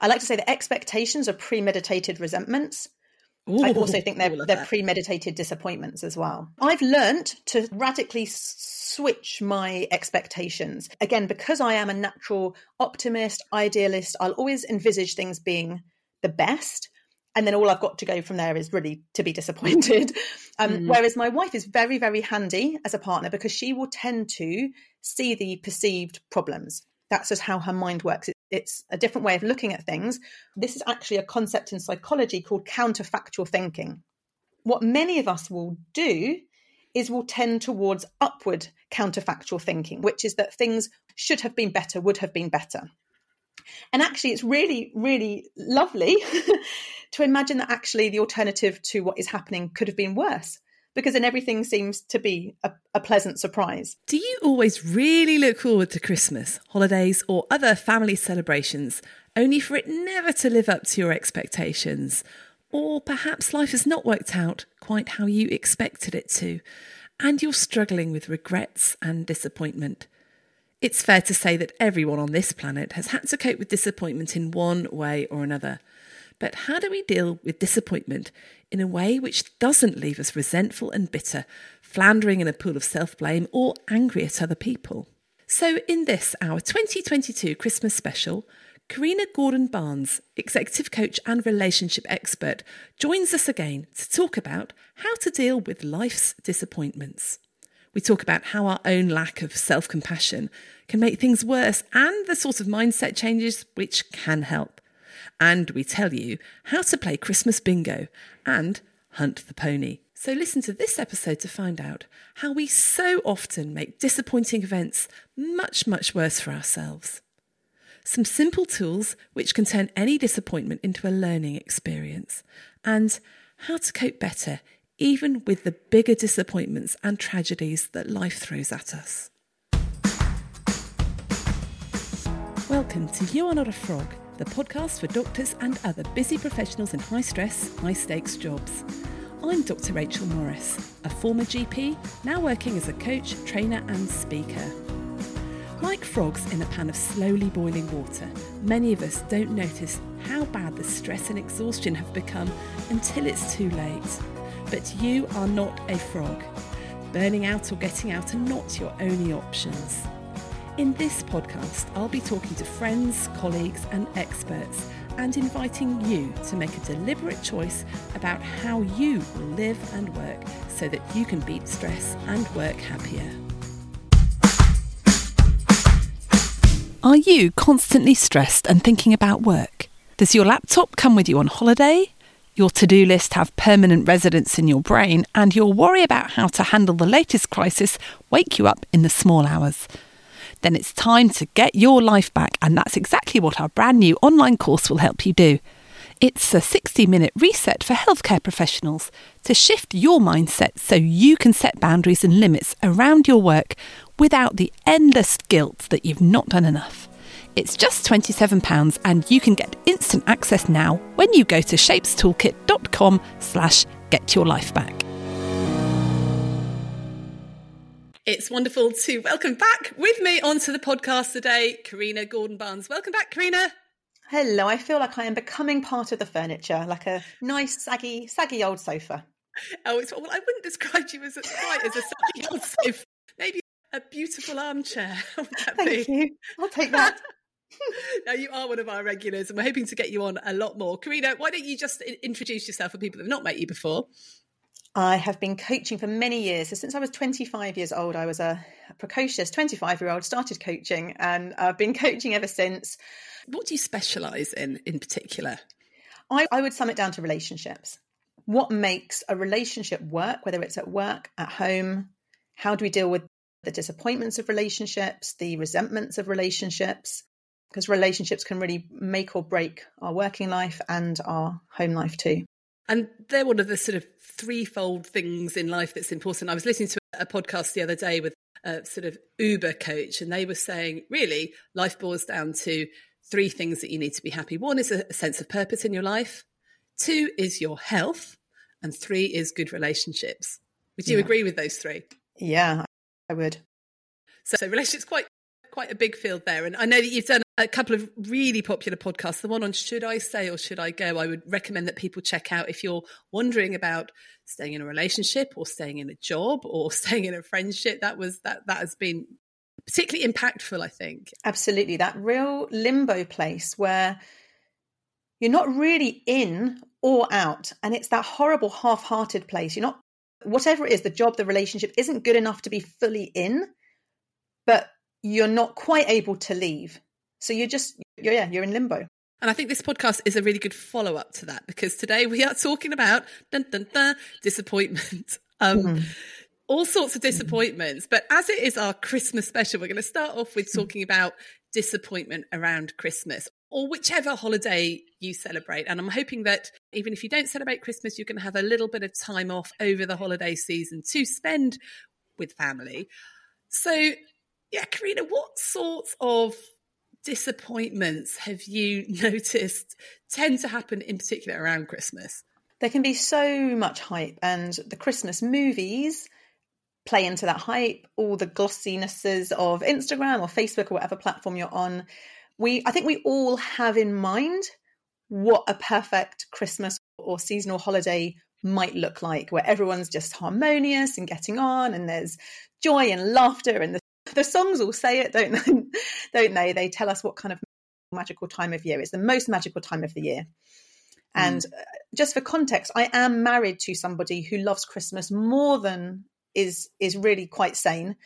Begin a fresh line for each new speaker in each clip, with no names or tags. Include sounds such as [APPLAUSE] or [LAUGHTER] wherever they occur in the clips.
I like to say that expectations are premeditated resentments.
Ooh,
I also think they're, they're
that.
premeditated disappointments as well. I've learnt to radically switch my expectations. Again, because I am a natural optimist, idealist, I'll always envisage things being the best. And then all I've got to go from there is really to be disappointed. [LAUGHS] Um,
Mm.
Whereas my wife is very, very handy as a partner because she will tend to see the perceived problems. That's just how her mind works. It, it's a different way of looking at things. This is actually a concept in psychology called counterfactual thinking. What many of us will do is will tend towards upward counterfactual thinking, which is that things should have been better, would have been better. And actually, it's really, really lovely [LAUGHS] to imagine that actually the alternative to what is happening could have been worse, because then everything seems to be a, a pleasant surprise.
Do you always really look forward to Christmas, holidays, or other family celebrations, only for it never to live up to your expectations? Or perhaps life has not worked out quite how you expected it to, and you're struggling with regrets and disappointment. It's fair to say that everyone on this planet has had to cope with disappointment in one way or another. But how do we deal with disappointment in a way which doesn't leave us resentful and bitter, floundering in a pool of self blame, or angry at other people? So, in this, our 2022 Christmas special, Karina Gordon Barnes, executive coach and relationship expert, joins us again to talk about how to deal with life's disappointments. We talk about how our own lack of self compassion can make things worse and the sort of mindset changes which can help. And we tell you how to play Christmas bingo and hunt the pony. So listen to this episode to find out how we so often make disappointing events much, much worse for ourselves. Some simple tools which can turn any disappointment into a learning experience, and how to cope better even with the bigger disappointments and tragedies that life throws at us. Welcome to You Are Not a Frog, the podcast for doctors and other busy professionals in high stress, high stakes jobs. I'm Dr. Rachel Morris, a former GP, now working as a coach, trainer, and speaker. Like frogs in a pan of slowly boiling water, many of us don't notice how bad the stress and exhaustion have become until it's too late. But you are not a frog. Burning out or getting out are not your only options. In this podcast, I'll be talking to friends, colleagues, and experts and inviting you to make a deliberate choice about how you will live and work so that you can beat stress and work happier. Are you constantly stressed and thinking about work? Does your laptop come with you on holiday? Your to do list have permanent residence in your brain, and your worry about how to handle the latest crisis wake you up in the small hours? Then it's time to get your life back, and that's exactly what our brand new online course will help you do. It's a 60 minute reset for healthcare professionals to shift your mindset so you can set boundaries and limits around your work without the endless guilt that you've not done enough. It's just £27 and you can get instant access now when you go to shapestoolkit.com slash get your life back. It's wonderful to welcome back with me onto the podcast today, Karina Gordon Barnes. Welcome back, Karina.
Hello, I feel like I am becoming part of the furniture, like a nice, saggy, saggy old sofa.
Oh, it's well, I wouldn't describe you as a, quite as a saggy [LAUGHS] old sofa. Maybe a beautiful armchair. [LAUGHS]
Thank
be?
you. I'll take that. [LAUGHS]
now you are one of our regulars, and we're hoping to get you on a lot more. Karina, why don't you just introduce yourself for people that have not met you before?
I have been coaching for many years. So since I was 25 years old, I was a precocious 25 year old, started coaching, and I've been coaching ever since.
What do you specialise in, in particular?
I, I would sum it down to relationships. What makes a relationship work, whether it's at work, at home? How do we deal with the disappointments of relationships, the resentments of relationships? Because relationships can really make or break our working life and our home life too.
And they're one of the sort of threefold things in life that's important. I was listening to a podcast the other day with a sort of Uber coach, and they were saying, really, life boils down to three things that you need to be happy. One is a, sense of purpose in your life, two is your health, and three is good relationships. Would you
Yeah.
agree with those three?
Yeah, I would.
So, so relationships quite quite a big field there, and I know that you've done a couple of really popular podcasts. The one on Should I Stay or Should I Go? I would recommend that people check out if you're wondering about staying in a relationship or staying in a job or [LAUGHS] staying in a friendship. That was that that has been particularly impactful, I think.
Absolutely. That real limbo place where you're not really in or out. And it's that horrible half hearted place. You're not, whatever it is, the job, the relationship isn't good enough to be fully in, but you're not quite able to leave. So you're just, you're, yeah, you're in limbo.
And I think this podcast is a really good follow up to that because today we are talking about dun, dun, dun, disappointment. [LAUGHS] Um, mm-hmm. All sorts of disappointments. But as it is our Christmas special, we're going to start off with talking about disappointment around Christmas or whichever holiday you celebrate. And I'm hoping that even if you don't celebrate Christmas, you can have a little bit of time off over the holiday season to spend with family. So, yeah, Karina, what sorts of disappointments have you [LAUGHS] noticed tend to happen in particular around Christmas?
There can be so much hype, and the Christmas movies play into that hype, all the glossinesses of Instagram or Facebook or whatever platform you're on. We, I think we all have in mind what a perfect Christmas or seasonal holiday might look like, where everyone's just harmonious and getting on, and there's joy and laughter, and the the songs all say it, don't they? [LAUGHS] don't they? They tell us what kind of magical time of year. It's the most magical time of the year. And mm. just for context, I am married to somebody who loves Christmas more than is is really quite sane.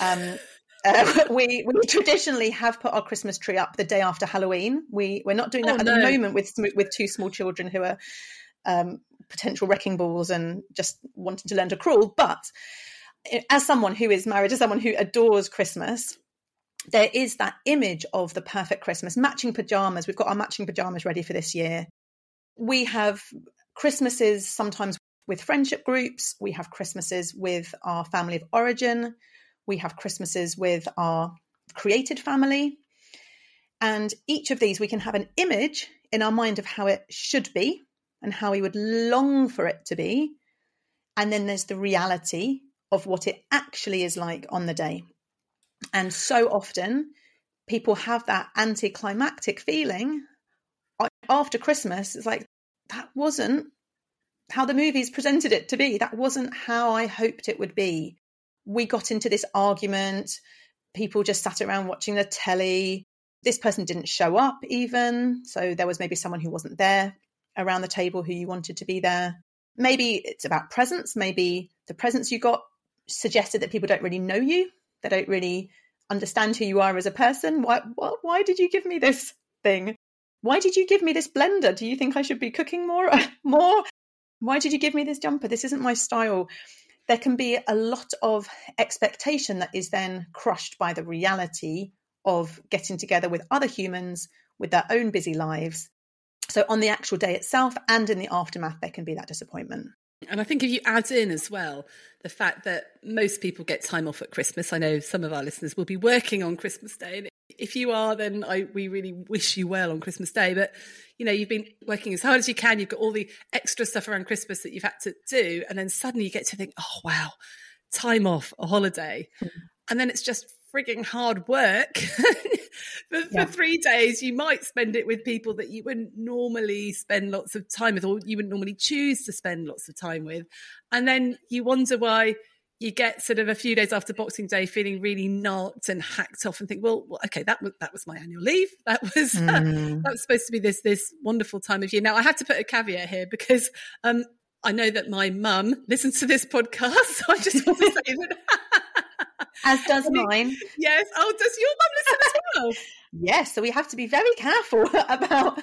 Um, [LAUGHS] uh, [LAUGHS] we we traditionally have put our Christmas tree up the day after Halloween. We we're not doing that oh, at no. the moment with with two small children who are um, potential wrecking balls and just wanting to learn to crawl. But as someone who is married, as someone who adores Christmas, there is that image of the perfect Christmas, matching pajamas. We've got our matching pajamas ready for this year. We have Christmases sometimes with friendship groups. We have Christmases with our family of origin. We have Christmases with our created family. And each of these, we can have an image in our mind of how it should be and how we would long for it to be. And then there's the reality of what it actually is like on the day. And so often people have that anticlimactic feeling uh, after Christmas. It's like, that wasn't how the movies presented it to be. That wasn't how I hoped it would be. We got into this argument. People just sat around watching the telly. This person didn't show up even. So there was maybe someone who wasn't there around the table who you wanted to be there. Maybe it's about presents. Maybe the presents you got suggested that people don't really know you. They don't really understand who you are as a person. Why, why, why did you give me this thing? Why did you give me this blender? Do you think I should be cooking more? [LAUGHS] more? Why did you give me this jumper? This isn't my style. There can be a lot of expectation that is then crushed by the reality of getting together with other humans with their own busy lives. So, on the actual day itself and in the aftermath, there can be that disappointment.
And I think if you add in as well the fact that most people get time off at Christmas, I know some of our listeners will be working on Christmas Day. And if you are, then I, we really wish you well on Christmas Day. But, you know, you've been working as hard as you can. You've got all the extra stuff around Christmas that you've had to do. And then suddenly you get to think, oh, wow, time off, a holiday. Mm-hmm. And then it's just frigging hard work [LAUGHS] for, yeah. for, three days. You might spend it with people that you wouldn't normally spend lots of time with, or you wouldn't normally choose to spend lots of time with. And then you wonder why you get sort of a few days after Boxing Day feeling really knocked and hacked off and think, well, well okay, that was that was my annual leave. [LAUGHS] That was mm. that was supposed to be this this wonderful time of year. Now I have to put a caveat here because um, I know that my mum listens to this podcast, [LAUGHS] so I just want to say that
as [LAUGHS] does mine.
Yes. Oh, does your mum listen as well?
yes. So we have to be very careful [LAUGHS] about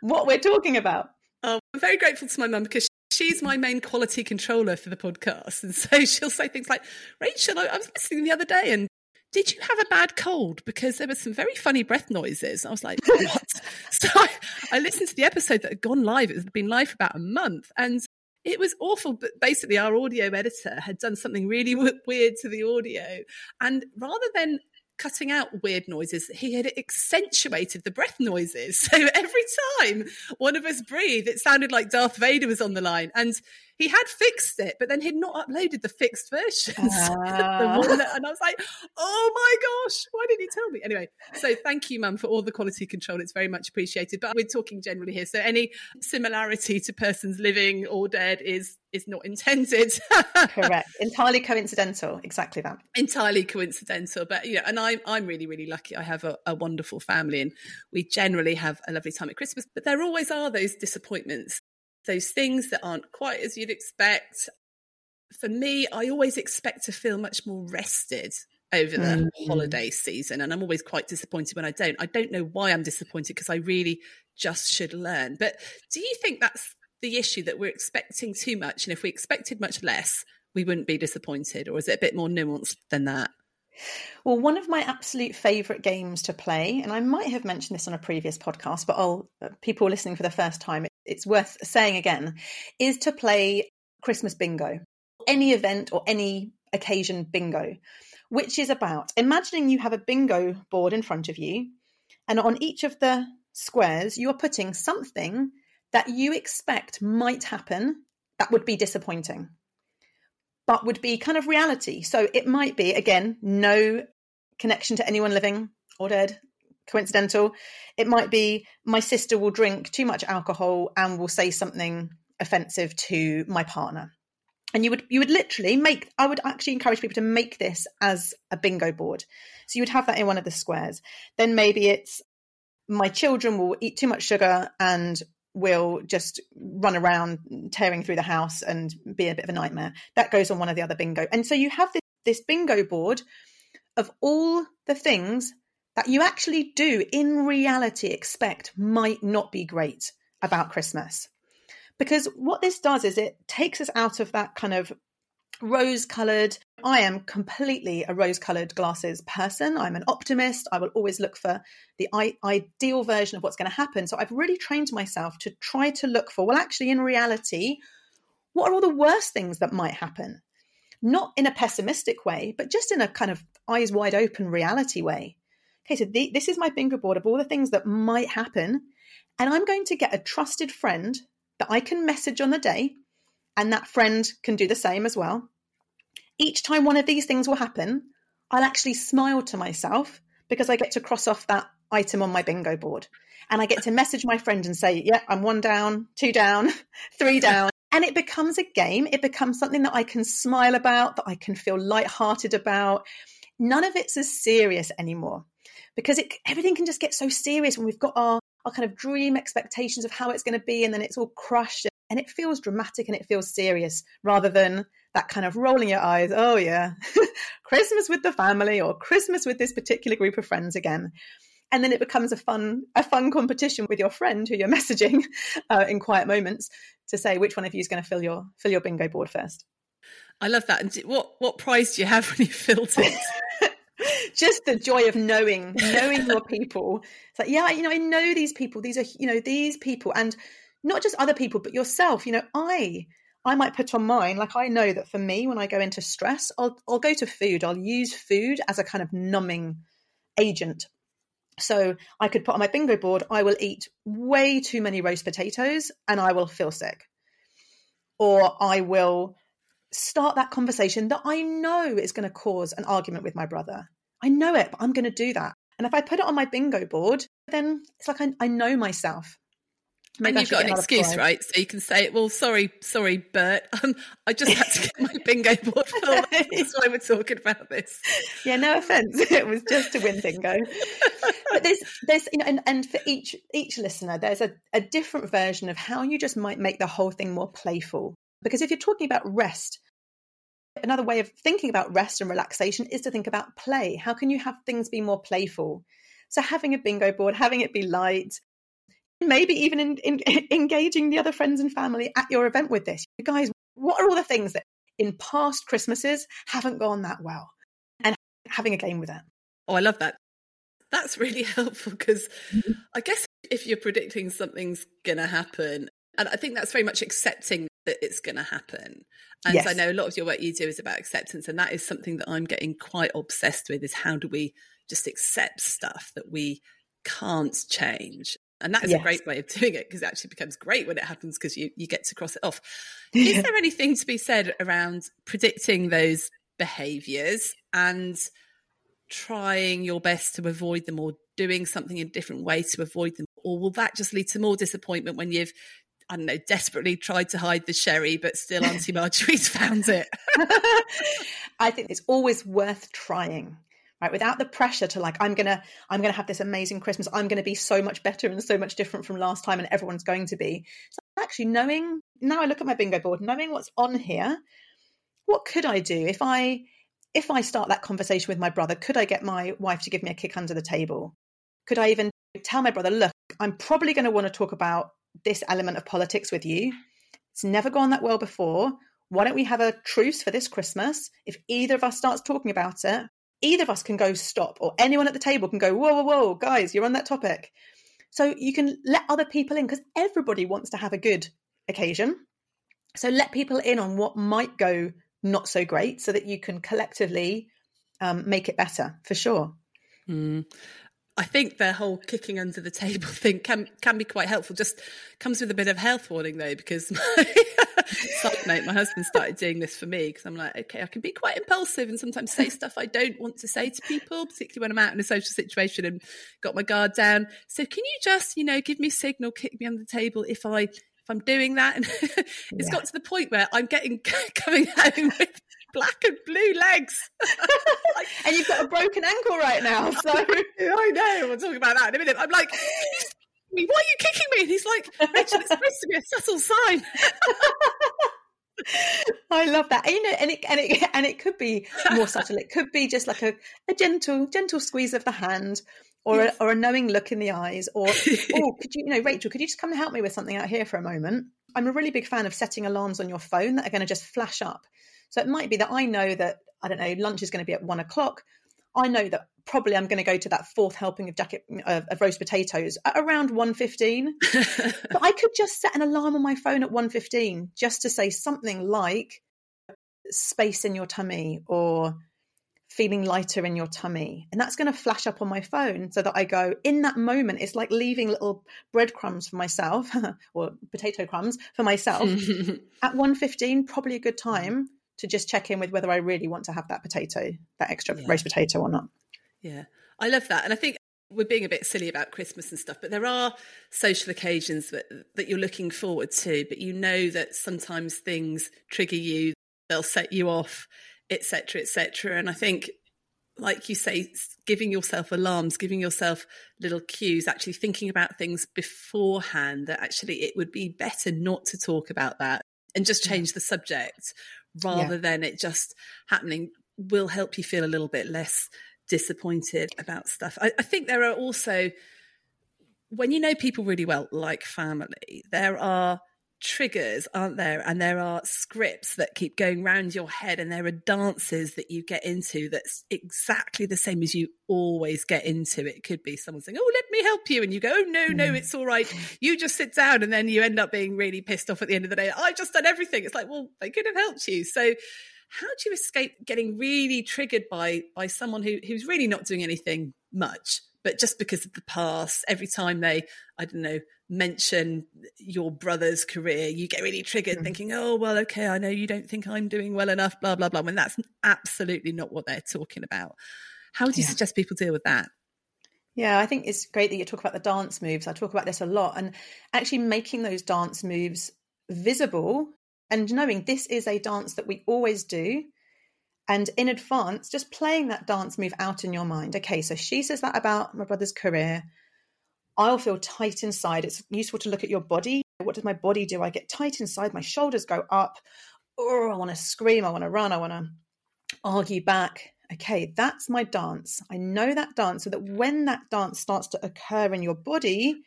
what we're talking about.
Oh, I'm very grateful to my mum because she's my main quality controller for the podcast. And so [LAUGHS] she'll say things like, Rachel, I, I was listening the other day and did you have a bad cold? Because there were some very funny breath noises. I was like, what? so I, I, listened to the episode that had gone live. It had been live for about a month. And it was awful. But basically, our audio editor had done something really weird to the audio. And rather than cutting out weird noises, he had accentuated the breath noises. [LAUGHS] So every time one of us breathed, it sounded like Darth Vader was on the line. And he had fixed it, but then he'd not uploaded the fixed versions. [LAUGHS]
Ah.
The and I was like, oh my gosh, why didn't he tell me? Anyway, so thank you, Mum, for all the quality control. It's very much appreciated. But we're talking generally here. So any similarity to persons living or dead is is not intended. [LAUGHS]
Correct. Entirely coincidental. Exactly that.
Entirely coincidental. But you know, and I'm I'm really, really lucky. I have a, a wonderful family and we generally have a lovely time at Christmas. But there always are those disappointments, those things that aren't quite as you'd expect. For me, I always expect to feel much more rested over the
Mm.
holiday season. And I'm always quite disappointed when I don't. I don't know why I'm disappointed because I really just should learn. But do you think that's the issue that we're expecting too much? And if we expected much less, we wouldn't be disappointed? Or is it a bit more nuanced than that?
Well, one of my absolute favourite games to play, and I might have mentioned this on a previous podcast, but I'll uh, people listening for the first time, it's worth saying again, is to play Christmas bingo, any event or any occasion bingo, which is about imagining you have a bingo board in front of you, and on each of the squares you are putting something that you expect might happen that would be disappointing but would be kind of reality. So it might be, again, no connection to anyone living or dead, coincidental. It might be my sister will drink too much alcohol and will say something offensive to my partner. And you would you would literally make I would actually encourage people to make this as a bingo board. So you would have that in one of the squares. Then maybe it's my children will eat too much sugar and will just run around tearing through the house and be a bit of a nightmare. That goes on one of the other bingo. And so you have this, this bingo board of all the things that you actually do in reality expect might not be great about Christmas. Because what this does is it takes us out of that kind of rose colored. I am completely a rose colored glasses person. I'm an optimist. I will always look for the I- ideal version of what's going to happen. So I've really trained myself to try to look for, well, actually, in reality, what are all the worst things that might happen? Not in a pessimistic way, but just in a kind of eyes wide open reality way. Okay, so the, this is my bingo board of all the things that might happen. And I'm going to get a trusted friend that I can message on the day and that friend can do the same as well. Each time one of these things will happen, I'll actually smile to myself because I get to cross off that item on my bingo board. And I get to message my friend and say, yeah, I'm one down, two down, [LAUGHS] three down. And it becomes a game. It becomes something that I can smile about, that I can feel lighthearted about. None of it's as serious anymore because it, everything can just get so serious when we've got our, our kind of dream expectations of how it's going to be and then it's all crushed and it feels dramatic and it feels serious rather than that kind of rolling your eyes oh yeah [LAUGHS] christmas with the family or christmas with this particular group of friends again and then it becomes a fun a fun competition with your friend who you're [LAUGHS] messaging uh, in quiet moments to say which one of you is going to fill your fill your bingo board first
I love that. And what what prize do you have when you filled it? [LAUGHS]
just the joy of knowing [LAUGHS] knowing your people. It's like yeah you know i know these people. These are you know these people. And not just other people but yourself. You know i i might put on mine like i know that for me when i go into stress i'll i'll go to food. I'll use food as a kind of numbing agent. So i could put on my bingo board i will eat way too many roast potatoes and i will feel sick. Or i will start that conversation that I know is going to cause an argument with my brother. I know it, but I'm going to do that. And if I put it on my bingo board, then it's like I, I know myself. Maybe
and you've got an excuse, right? So you can say, "Well, sorry, sorry, Bert. [LAUGHS] Um, I just had to get my [LAUGHS] bingo board filled. That's why we're talking about this."
Yeah, no offense. [LAUGHS] It was just to win bingo. but there's there's you know, and, and for each each listener, there's a, a different version of how you just might make the whole thing more playful. Because if you're talking about rest, another way of thinking about rest and relaxation is to think about play. How can you have things be more playful? So having a bingo board, having it be light, maybe even in, in, [LAUGHS] engaging the other friends and family at your event with this. You guys, what are all the things that in past Christmases haven't gone that well? And having a game with it.
Oh, I love that. That's really [LAUGHS] helpful because mm-hmm. I guess if you're predicting something's going to happen, and I think that's very much accepting that it's going to happen. And
Yes.
I know a lot of your work you do is about acceptance, and that is something that I'm getting quite obsessed with. Is how do we just accept stuff that we can't change? And that's yes. a great way of doing it because it actually becomes great when it happens because you, you get to cross it off. [LAUGHS] Is there anything to be said around predicting those behaviors and trying your best to avoid them or doing something in a different way to avoid them? Or will that just lead to more disappointment when you've I don't know, desperately tried to hide the sherry, but still Auntie Marjorie's [LAUGHS] found it. [LAUGHS]
I think it's always worth trying right? Without the pressure to like i'm gonna i'm gonna have this amazing christmas. I'm gonna be so much better and so much different from last time and everyone's going to be. So actually knowing now i look at my bingo board knowing what's on here what could i do? If i if i start that conversation with my brother could i get my wife to give me a kick under the table? Could i even tell my brother look i'm probably going to want to talk about this element of politics with you it's never gone that well before why don't we have a truce for this Christmas? If either of us starts talking about it, either of us can go stop, or anyone at the table can go, whoa, whoa, whoa, guys, you're on that topic. So you can let other people in because everybody wants to have a good occasion. So let people in on what might go not so great so that you can collectively um, make it better for sure.
Mm. I think the whole kicking under the table [LAUGHS] thing can can be quite helpful. Just comes with a bit of health warning though, because [LAUGHS] my [LAUGHS] side note, my husband started doing this for me because I'm like, okay, I can be quite impulsive and sometimes say stuff I don't want to say to people, particularly when I'm out in a social situation and got my guard down. So can you just, you know, give me a signal, kick me under the table if I if I'm doing that? And it's yeah. got to the point where I'm getting coming home with black and blue legs.
like, [LAUGHS] and you've got a broken ankle right now. [LAUGHS] So
I know. We'll talk about that in a minute. I'm like, me, why are you kicking me? And he's like, Rachel, it's supposed to be a subtle sign. [LAUGHS]
I love that. And, you know, and it and it and it could be more subtle. It could be just like a, a gentle, gentle squeeze of the hand, or yes. a, or a knowing look in the eyes, or oh, could you, you know, Rachel, could you just come and help me with something out here for a moment? I'm a really big fan of setting alarms on your phone that are going to just flash up. So it might be that I know that I don't know lunch is going to be at one o'clock. I know that probably I'm going to go to that fourth helping of jacket of, of roast potatoes at around 1.15. [LAUGHS] but I could just set an alarm on my phone at 1.15 just to say something like space in your tummy or feeling lighter in your tummy. And that's going to flash up on my phone so that I go in that moment. It's like leaving little breadcrumbs for myself [LAUGHS] or potato crumbs for myself [LAUGHS] at 1.15, probably a good time to just check in with whether I really want to have that potato, that extra yeah. roast potato or not.
Yeah, I love that. And I think we're being a bit silly about Christmas and stuff, but there are social occasions that, that you're looking forward to, but you know that sometimes things trigger you, they'll set you off, etc., etc. And I think, like you say, giving yourself alarms, giving yourself little cues, actually thinking about things beforehand that actually it would be better not to talk about that and just change the subject rather yeah. than it just happening will help you feel a little bit less disappointed about stuff. I, I think there are also, when you know people really well, like family, there are triggers, aren't there? And there are scripts that keep going round your head, and there are dances that you get into that's exactly the same as you always get into. It could be someone saying, Oh, let me help you. And you go, Oh, no, no, mm. it's all right. You just sit down. And then you end up being really pissed off at the end of the day. I've just done everything. It's like, Well, they could have helped you. So, how do you escape getting really triggered by by someone who who's really not doing anything much but just because of the past every time they i don't know mention your brother's career you get really triggered mm. thinking oh well okay i know you don't think i'm doing well enough blah blah blah when that's absolutely not what they're talking about how do you yeah. suggest people deal with that
yeah, I think it's great that you talk about the dance moves. I talk about this a lot and actually making those dance moves visible and knowing this is a dance that we always do and in advance just playing that dance move out in your mind okay so she says that about my brother's career i'll feel tight inside. It's useful to look at your body. What does my body do? I get tight inside. My shoulders go up. Oh i want to scream. I want to run. I want to argue back. Okay that's my dance. I know that dance so that when that dance starts to occur in your body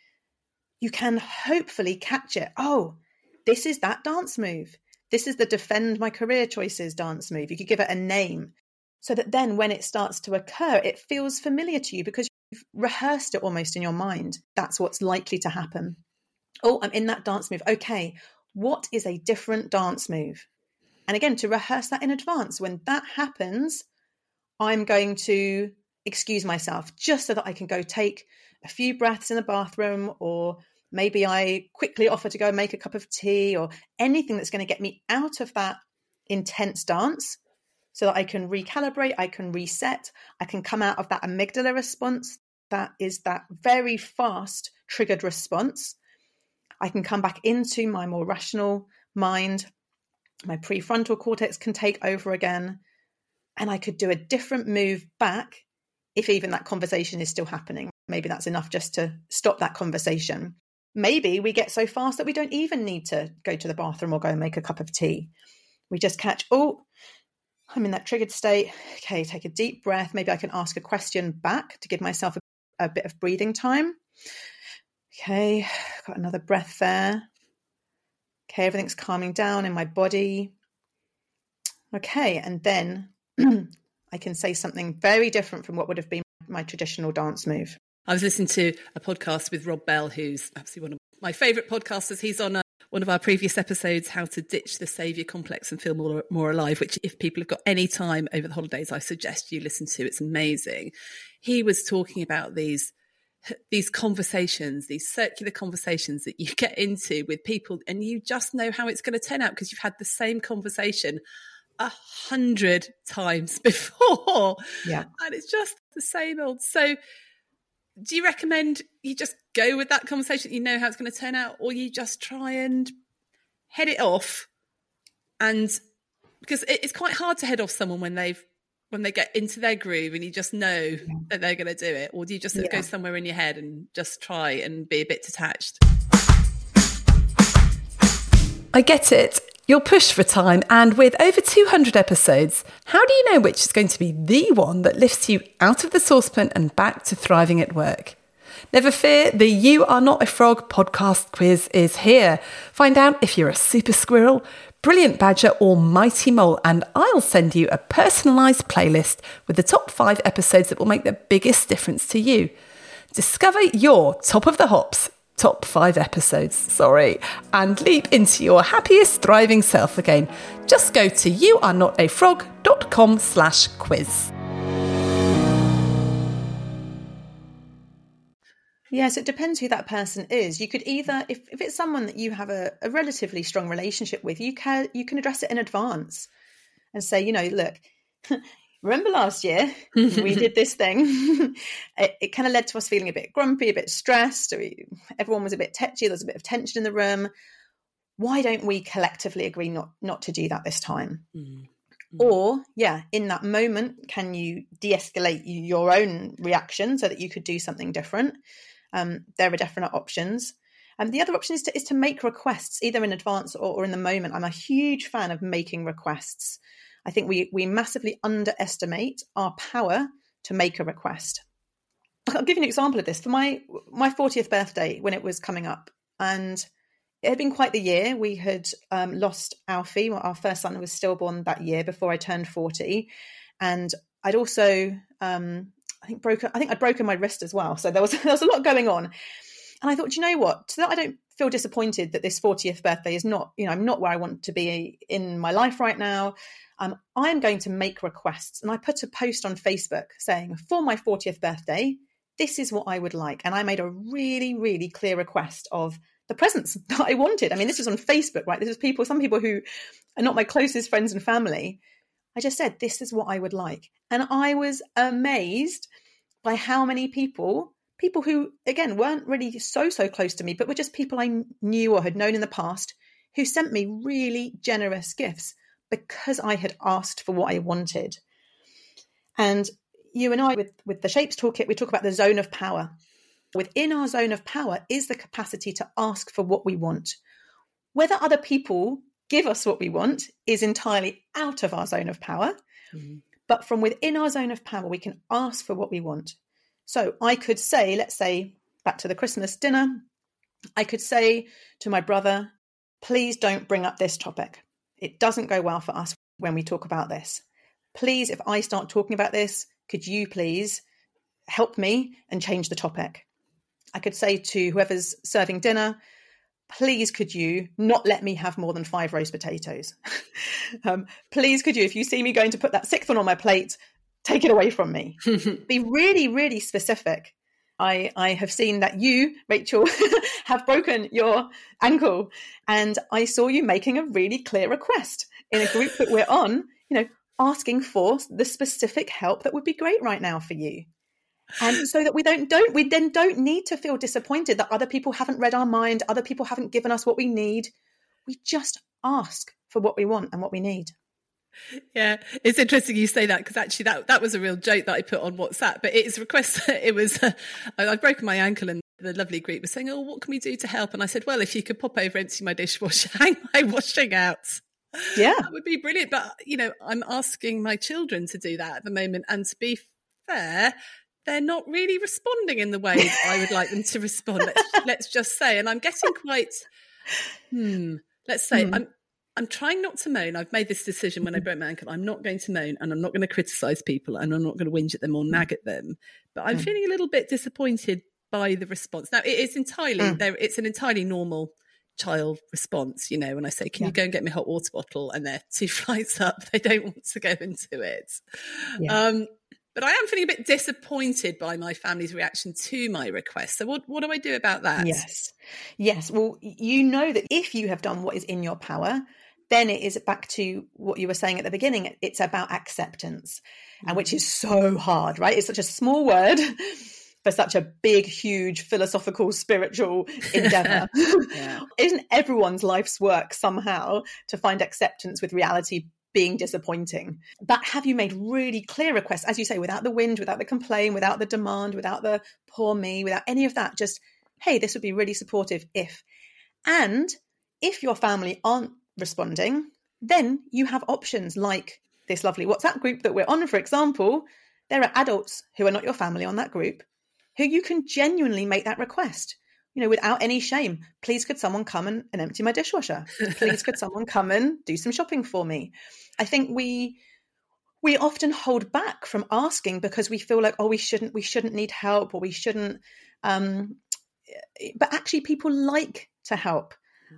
you can hopefully catch it. Oh this is that dance move. This is the defend my career choices dance move. You could give it a name. So that then when it starts to occur, it feels familiar to you because rehearsed it almost in your mind. That's what's likely to happen. Oh, I'm in that dance move. Okay, what is a different dance move? And again, to rehearse that in advance. When that happens, I'm going to excuse myself just so that I can go take a few breaths in the bathroom or maybe I quickly offer to go make a cup of tea or anything that's going to get me out of that intense dance so that I can recalibrate, I can reset, I can come out of that amygdala response that is that very fast triggered response. I can come back into my more rational mind. My prefrontal cortex can take over again. And I could do a different move back if even that conversation is still happening. Maybe that's enough just to stop that conversation. Maybe we get so fast that we don't even need to go to the bathroom or go and make a cup of tea. We just catch, oh, I'm in that triggered state. Okay, take a deep breath. Maybe I can ask a question back to give myself a, a bit of breathing time. Okay, got another breath there. Okay, everything's calming down in my body. Okay, and then [CLEARS THROAT] I can say something very different from what would have been my traditional dance move.
I was listening to a podcast with Rob Bell, who's absolutely one of my favourite podcasters. He's on a one of our previous episodes, how to ditch the saviour complex and feel more, more alive, which if people have got any time over the holidays, I suggest you listen to. It's amazing. He was talking about these these conversations, these circular conversations that you [LAUGHS] get into with people, and you just know how it's going to turn out because you've had the same conversation a hundred times [LAUGHS] before.
Yeah.
And it's just the same old. So do you recommend you just go with that conversation? You know how it's going to turn out, or you just try and head it off? And because it's quite hard to head off someone when they've when they get into their groove and you just know yeah. that they're going to do it, or do you just yeah. go somewhere in your head and just try and be a bit detached? I get it. You're pushed for time, and with over 200 episodes, how do you know which is going to be the one that lifts you out of the saucepan and back to thriving at work? Never fear, the You Are Not a Frog podcast quiz is here. Find out if you're a super squirrel, brilliant badger, or mighty mole, and I'll send you a personalised playlist with the top five episodes that will make the biggest difference to you. Discover your top of the hops top five episodes, sorry, and leap into your happiest, thriving self again. Just go to youarenotafrog.com slash quiz.
Yes, it depends who that person is. You could either, if, if it's someone that you have a, a relatively strong relationship with, you can you can address it in advance and say, you know, look, [LAUGHS] remember last year we [LAUGHS] did this thing? [LAUGHS] It, it kind of led to us feeling a bit grumpy a bit stressed we, everyone was a bit tetchy there was a bit of tension in the room. Why don't we collectively agree not not to do that this time? Mm-hmm. or yeah in that moment can you de-escalate your own reaction so that you could do something different um, there are definite options and um, the other option is to, is to make requests either in advance or, or in the moment i'm a huge fan of making requests I think we we massively underestimate our power to make a request. I'll give you an example of this. For my my 40th birthday, when it was coming up, and it had been quite the year. We had um, lost Alfie, our first son was stillborn that year before I turned 40, and I'd also um, I think broken I think I'd broken my wrist as well. So there was [LAUGHS] there was a lot going on. And I thought, you know what? So that I don't feel disappointed that this 40th birthday is not, you know, I'm not where I want to be in my life right now um, I'm going to make requests. And I put a post on Facebook saying, for my 40th birthday, this is what I would like. And I made a really, really clear request of the presents [LAUGHS] that I wanted. I mean, this was on Facebook, right? This was people, some people who are not my closest friends and family. I just said, this is what I would like. And I was amazed by how many people, people who, again, weren't really so, so close to me, but were just people I knew or had known in the past, who sent me really generous gifts because I had asked for what I wanted. And you and I, with, with the Shapes Toolkit, we talk about the zone of power. Within our zone of power is the capacity to ask for what we want. Whether other people give us what we want is entirely out of our zone of power. Mm-hmm. But from within our zone of power, we can ask for what we want. So I could say, let's say, back to the Christmas dinner, I could say to my brother, please don't bring up this topic. It doesn't go well for us when we talk about this. Please, if I start talking about this, could you please help me and change the topic? I could say to whoever's serving dinner, please could you not let me have more than five roast potatoes? [LAUGHS] um, please could you, if you see me going to put that sixth one on my plate, take it away from me. [LAUGHS] Be really, really specific. I, I have seen that you, Rachel, [LAUGHS] have broken your ankle, and I saw you making a really clear request in a group that we're on, you know, asking for the specific help that would be great right now for you. And so that we don't don't we then don't need to feel disappointed that other people haven't read our mind, other people haven't given us what we need. We just ask for what we want and what we need.
Yeah, it's interesting you say that because actually that that was a real joke that I put on WhatsApp. But it's request. [LAUGHS] It was [LAUGHS] uh, I've broken my ankle, and the lovely group was saying, "Oh, what can we do to help?" And I said, "Well, if you could pop over, empty my dishwasher, [LAUGHS] hang my washing out."
Yeah,
that would be brilliant. But you know, I'm asking my children to do that at the moment, and to be fair, they're not really responding in the way I would like them to respond. Let's, let's just say, and I'm getting quite. Hmm. Let's say hmm. I'm I'm trying not to moan. I've made this decision when I broke my ankle. I'm not going to moan and I'm not going to criticize people and I'm not going to whinge at them or nag at them. But I'm mm. feeling a little bit disappointed by the response. Now, it is entirely, mm. there, it's an entirely normal child response. You know, when I say, Can yeah. you go and get me a hot water bottle? And they're two [LAUGHS] flights up, they don't want to go into it. Yeah. Um, but I am feeling a bit disappointed by my family's reaction to my request. So, what, what do I do about that?
Yes. Yes. Well, you know that if you have done what is in your power, then it is back to what you were saying at the beginning. It's about acceptance, and which is mm-hmm. so hard, right? It's such a small word [LAUGHS] for such a big, huge philosophical, spiritual [LAUGHS] endeavor. yeah. [LAUGHS] Isn't everyone's life's work somehow to find acceptance with reality being disappointing? But have you made really clear requests, as you say, without the wind, without the complaint, without the demand, without the poor me, without any of that? Just, hey, this would be really supportive if. And if your family aren't responding, then you have options like this lovely WhatsApp group that we're on, for example. There are adults who are not your family on that group who you can genuinely make that request, you know, without any shame. Please, could someone come and, and empty my dishwasher? Please, could someone come and do some shopping for me? I think we we often hold back from asking because we feel like oh we shouldn't we shouldn't need help or we shouldn't um but actually people like to help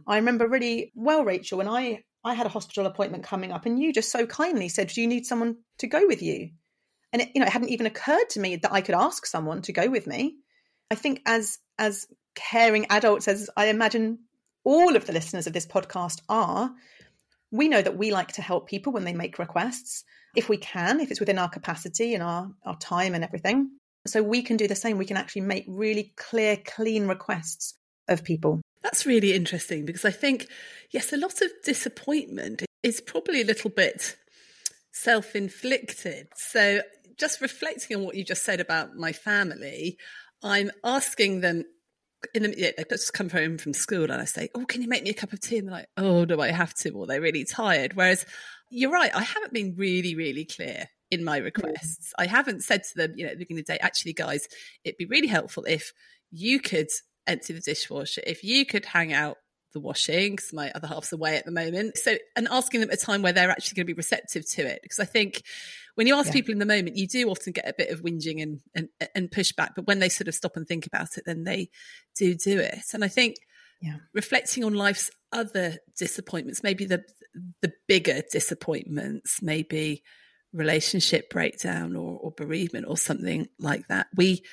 I remember really well, Rachel, when I I had a hospital appointment coming up, and you just so kindly said, "Do you need someone to go with you?" And it, you know, it hadn't even occurred to me that I could ask someone to go with me. I think as as caring adults, as I imagine all of the listeners of this podcast are, we know that we like to help people when they make requests, if we can, if it's within our capacity and our our time and everything. So we can do the same. We can actually make really clear, clean requests of people.
That's really interesting because I think, yes, a lot of disappointment is probably a little bit self inflicted. So, just reflecting on what you just said about my family, I'm asking them. In the, yeah, they just come home from school and I say, "Oh, can you make me a cup of tea?" And they're like, "Oh, do I have to?" Or they're really tired. Whereas you're right, I haven't been really, really clear in my mm. requests. I haven't said to them, you know, at the beginning of the day, actually, guys, it'd be really helpful if you could empty the dishwasher, if you could hang out the washing, because my other half's away at the moment. So, and asking them at a time where they're actually going to be receptive to it. Because I think when you ask yeah. people in the moment, you do often get a bit of whinging and, and, and pushback. But when they sort of stop and think about it, then they do do it. And I think yeah. reflecting on life's other disappointments, maybe the the bigger disappointments, maybe relationship breakdown or, or bereavement or something like that. We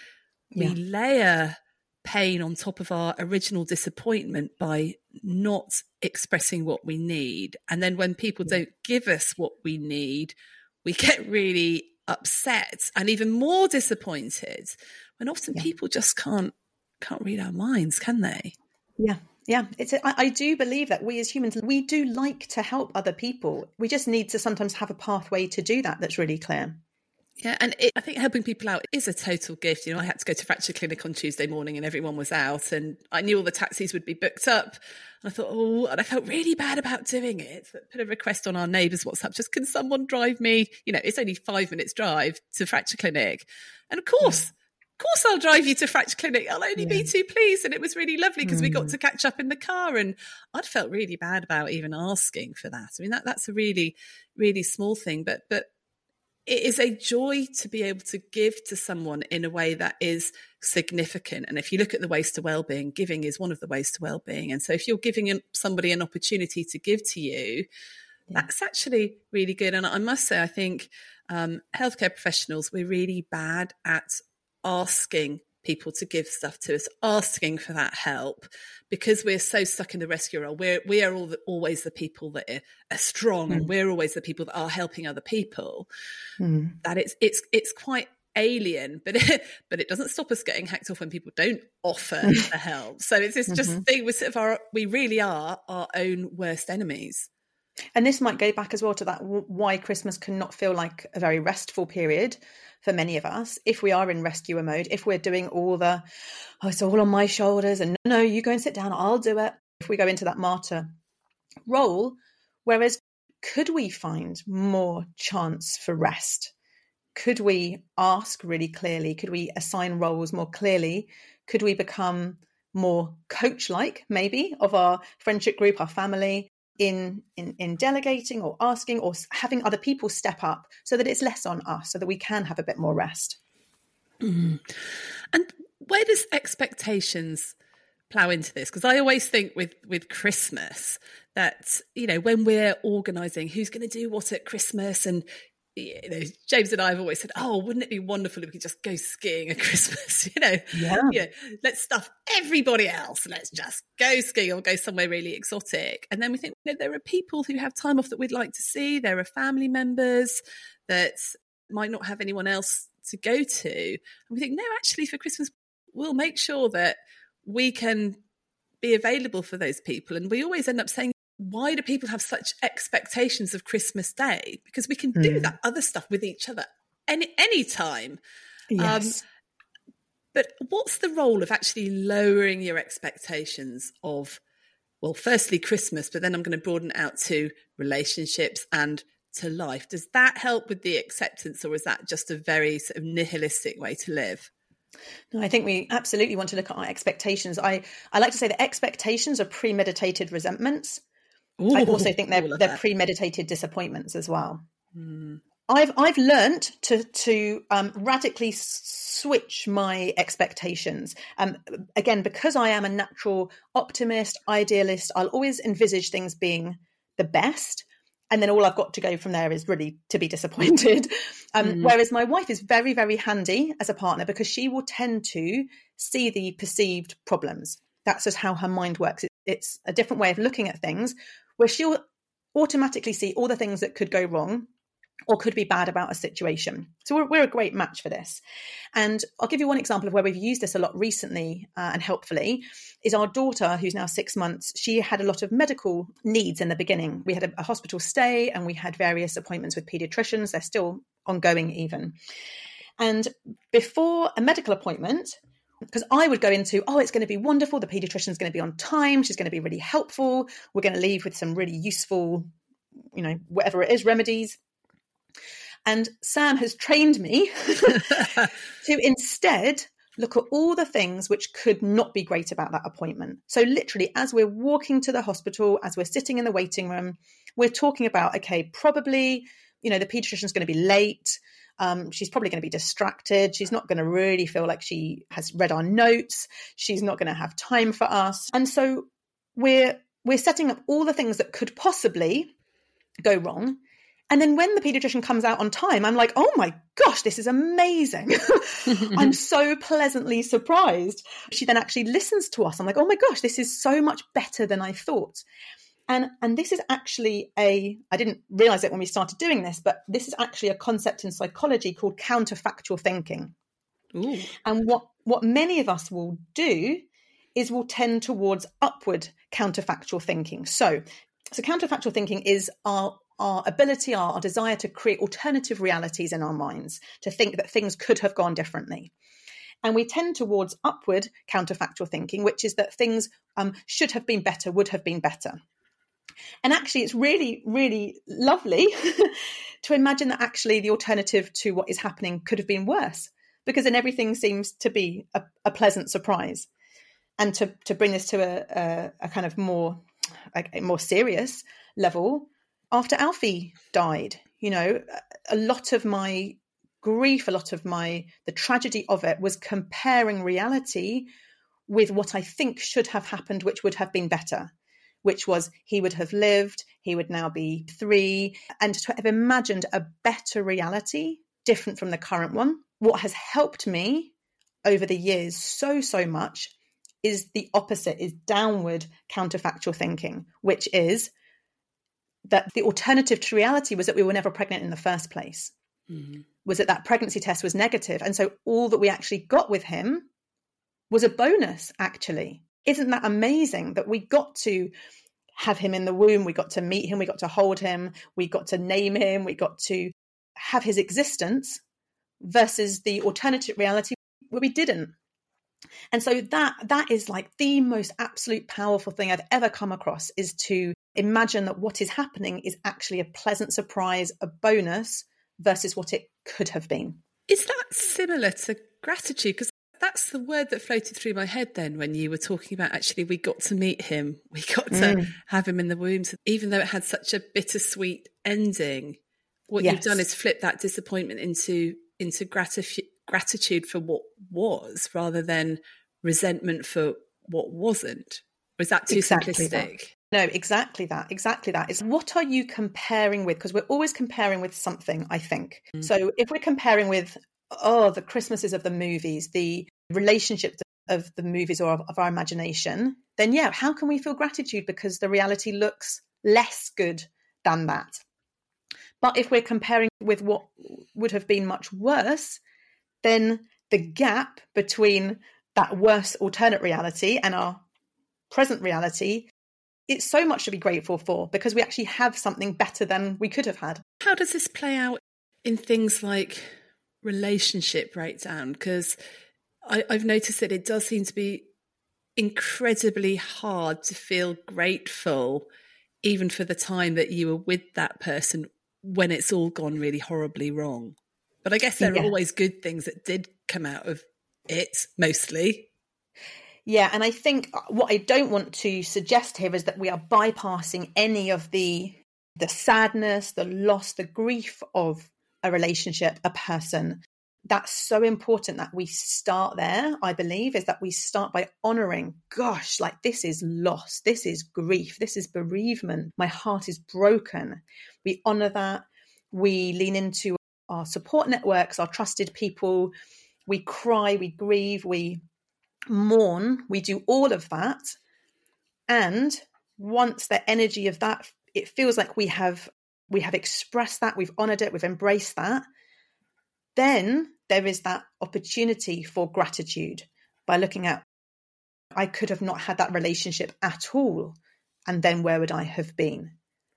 we layer pain on top of our original disappointment by not expressing what we need. And then when people don't give us what we need, we get really upset and even more disappointed when often yeah. people just can't can't read our minds, can they?
Yeah. Yeah, it's. A, I, I do believe that we as humans, we do like to help other people. We just need to sometimes have a pathway to do that that's really clear.
Yeah, and it, I think helping people out is a total gift. You know, I had to go to fracture clinic on Tuesday morning, and everyone was out, and I knew all the taxis would be booked up. And I thought, oh, and I felt really bad about doing it. But put a request on our neighbours' WhatsApp: just can someone drive me? You know, it's only five minutes drive to fracture clinic, and of course. Yeah. Of course, I'll drive you to fracture clinic. I'll only yeah. be too pleased. And it was really lovely because mm. we got mm. to catch up in the car. And I'd felt really bad about even asking for that. I mean, that that's a really, really small thing. But but it is a joy to be able to give to someone in a way that is significant. And if you look at the ways to well-being, giving is one of the ways to well-being. And so if you're giving somebody an opportunity to give to you, That's actually really good. And I must say, I think um, healthcare professionals, we're really bad at asking people to give stuff to us, asking for that help, because we're so stuck in the rescue role. We're we are all the, always the people that are, are strong, mm. and we're always the people that are helping other people. Mm. That it's it's it's quite alien, but it, [LAUGHS] but it doesn't stop us getting hacked off when people don't offer the help. So it's, just mm-hmm. thing we sort of our we really are our own worst enemies.
And this might go back as well to that why Christmas cannot feel like a very restful period for many of us if we are in rescuer mode, if we're doing all the, oh, it's all on my shoulders and no, you go and sit down, I'll do it. If we go into that martyr role, whereas could we find more chance for rest? Could we ask really clearly? Could we assign roles more clearly? Could we become more coach like, maybe, of our friendship group, our family? In, in in delegating or asking or having other people step up so that it's less on us so that we can have a bit more rest
mm. and where does expectations plow into this because i always think with with christmas that you know when we're organizing who's going to do what at christmas and you know, James and I have always said, "Oh, wouldn't it be wonderful if we could just go skiing at [LAUGHS] Christmas?" [LAUGHS] you know, yeah. You know, let's stuff everybody else. Let's just go skiing or go somewhere really exotic. And then we think, you know, there are people who have time off that we'd like to see. There are family members that might not have anyone else to go to. And we think, no, actually, for Christmas, we'll make sure that we can be available for those people. And we always end up saying, why do people have such expectations of Christmas Day? Because we can do mm. that other stuff with each other any any time. Um, yes. Um, but what's the role of actually lowering your expectations of, well, firstly Christmas, but then I'm going to broaden out to relationships and to life. Does that help with the acceptance, or is that just a very sort of nihilistic way to live?
No, I think we absolutely want to look at our expectations. I, I like to say that expectations are premeditated resentments. Ooh, I also think they're they're premeditated disappointments as well. Mm. I've I've learned to to um, radically switch my expectations. Um, again, because I am a natural optimist, idealist, I'll always envisage things being the best, and then all I've got to go from there is really to be disappointed. [LAUGHS] Um, mm. Whereas my wife is very very handy as a partner because she will tend to see the perceived problems. That's just how her mind works. It's a different way of looking at things where she'll automatically see all the things that could go wrong or could be bad about a situation. So we're, we're, a great match for this. And I'll give you one example of where we've used this a lot recently uh, and helpfully is our daughter, who's now six months. She had a lot of medical needs in the beginning. We had a, a hospital stay and we had various appointments with pediatricians. They're still ongoing even. And before a medical appointment, because I would go into, oh, it's going to be wonderful. The pediatrician's going to be on time. She's going to be really helpful. We're going to leave with some really useful, you know, whatever it is, remedies. And Sam has trained me [LAUGHS] to instead look at all the things which could not be great about that appointment. So, literally, as we're walking to the hospital, as we're sitting in the waiting room, we're talking about, okay, probably, you know, the pediatrician's going to be late. Um, she's probably going to be distracted. She's not going to really feel like she has read our notes. She's not going to have time for us. And so we're we're setting up all the things that could possibly go wrong. And then when the pediatrician comes out on time, I'm like, oh my gosh, this is amazing. [LAUGHS] I'm so pleasantly surprised. She then actually listens to us. I'm like, oh my gosh, this is so much better than I thought. And, and this is actually a, I didn't realize it when we started doing this, but this is actually a concept in psychology called counterfactual thinking. Ooh. And what, what many of us will do is we'll tend towards upward counterfactual thinking. So, so counterfactual thinking is our our ability, our, our, desire to create alternative realities in our minds, to think that things could have gone differently. And we tend towards upward counterfactual thinking, which is that things um, should have been better, would have been better. And actually, it's really, really lovely [LAUGHS] to imagine that actually the alternative to what is happening could have been worse, because then everything seems to be a, a pleasant surprise. And to, to bring this to a, a, a kind of more a more serious level, after Alfie died, you know, a lot of my grief, a lot of my the tragedy of it was comparing reality with what I think should have happened, which would have been better which was he would have lived, he would now be three, and to have imagined a better reality different from the current one. What has helped me over the years so, so much is the opposite, is downward counterfactual thinking, which is that the alternative to reality was that we were never pregnant in the first place. Mm-hmm. Was that that pregnancy test was negative, and so all that we actually got with him was a bonus. Actually, isn't that amazing that we got to have him in the womb, we got to meet him, we got to hold him, we got to name him, we got to have his existence, versus the alternative reality where we didn't. And so that that is like the most absolute powerful thing I've ever come across is to imagine that what is happening is actually a pleasant surprise, a bonus versus what it could have been.
Is that similar to gratitude? Because that's the word that floated through my head then when you were talking about actually we got to meet him, [LAUGHS] we got to mm. have him in the womb. So even though it had such a bittersweet ending, what yes. you've done is flip that disappointment into into gratitude gratitude for what was rather than resentment for what wasn't. Is that too exactly simplistic? That.
No, exactly that. Exactly that. Is what are you comparing with? Because we're always comparing with something, I think. Mm. So if we're comparing with, oh, the Christmases of the movies, the relationships of the movies or of, of our imagination, then yeah, how can we feel gratitude? Because the reality looks less good than that. But if we're comparing with what would have been much worse, then the gap between that worse alternate reality and our present reality it's so much to be grateful for because we actually have something better than we could have had.
How does this play out in things like relationship breakdown? Because I've noticed that it does seem to be incredibly hard to feel grateful, even for the time that you were with that person when it's all gone really horribly wrong. But I guess there yeah. are always good things that did come out of it, mostly.
Yeah, and I think uh, what I don't want to suggest here is that we are bypassing any of the the sadness, the loss, the grief of a relationship, a person. That's so important that we start there, I believe, is that we start by honoring, gosh, like this is loss, this is grief, this is bereavement, my heart is broken. We honor that. We lean into our support networks, our trusted people. We cry, we grieve, we mourn, we do all of that. And once the energy of that, it feels like we have we have expressed that, we've honored it, we've embraced that, then there is that opportunity for gratitude by looking at I could have not had that relationship at all. And then where would I have been?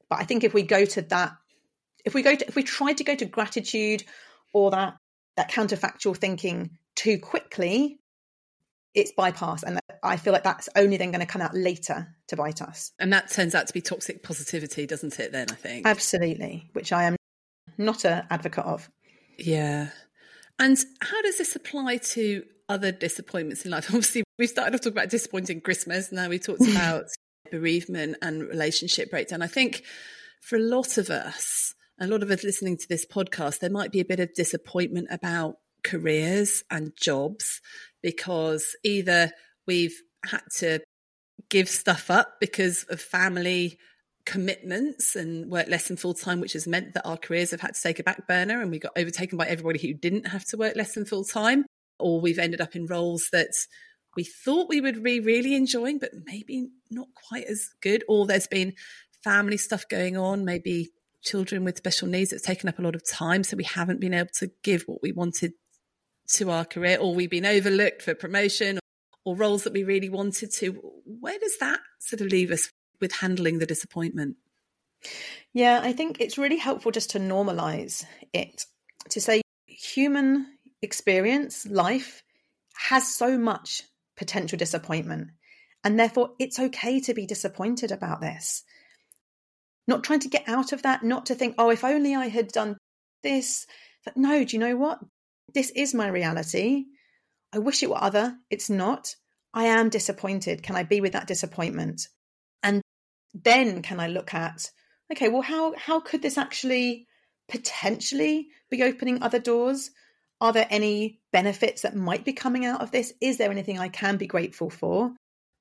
But I think if we go to that if we go to if we try to go to gratitude or that that counterfactual thinking too quickly it's bypassed. and i feel like that's only then going to come out later to bite us
and that turns out to be toxic positivity doesn't it then i think
absolutely which i am not an advocate of
yeah. And how does this apply to other disappointments in life? [LAUGHS] Obviously we started off talking about disappointing christmas. Now we talked [LAUGHS] about bereavement and relationship breakdown. I think for a lot of us a lot of us listening to this podcast, there might be a bit of disappointment about careers and jobs because either we've had to give stuff up because of family commitments and work less than full time, which has meant that our careers have had to take a back burner and we got overtaken by everybody who didn't have to work less than full time, or we've ended up in roles that we thought we would be really enjoying, but maybe not quite as good, or there's been family stuff going on, maybe children with special needs that's taken up a lot of time so we haven't been able to give what we wanted to our career. Or we've been overlooked for promotion or, or roles that we really wanted to. Where does that sort of leave us with handling the disappointment
yeah i think it's really helpful just to normalize it to say human experience life has so much potential disappointment and therefore it's okay to be disappointed about this not trying to get out of that, not to think, oh, if only I had done this. But no, do you know what? This is my reality. I wish it were other. It's not. I am disappointed. Can I be with that disappointment? And then can I look at, okay, well, how how could this actually potentially be opening other doors? Are there any benefits that might be coming out of this? Is there anything I can be grateful for?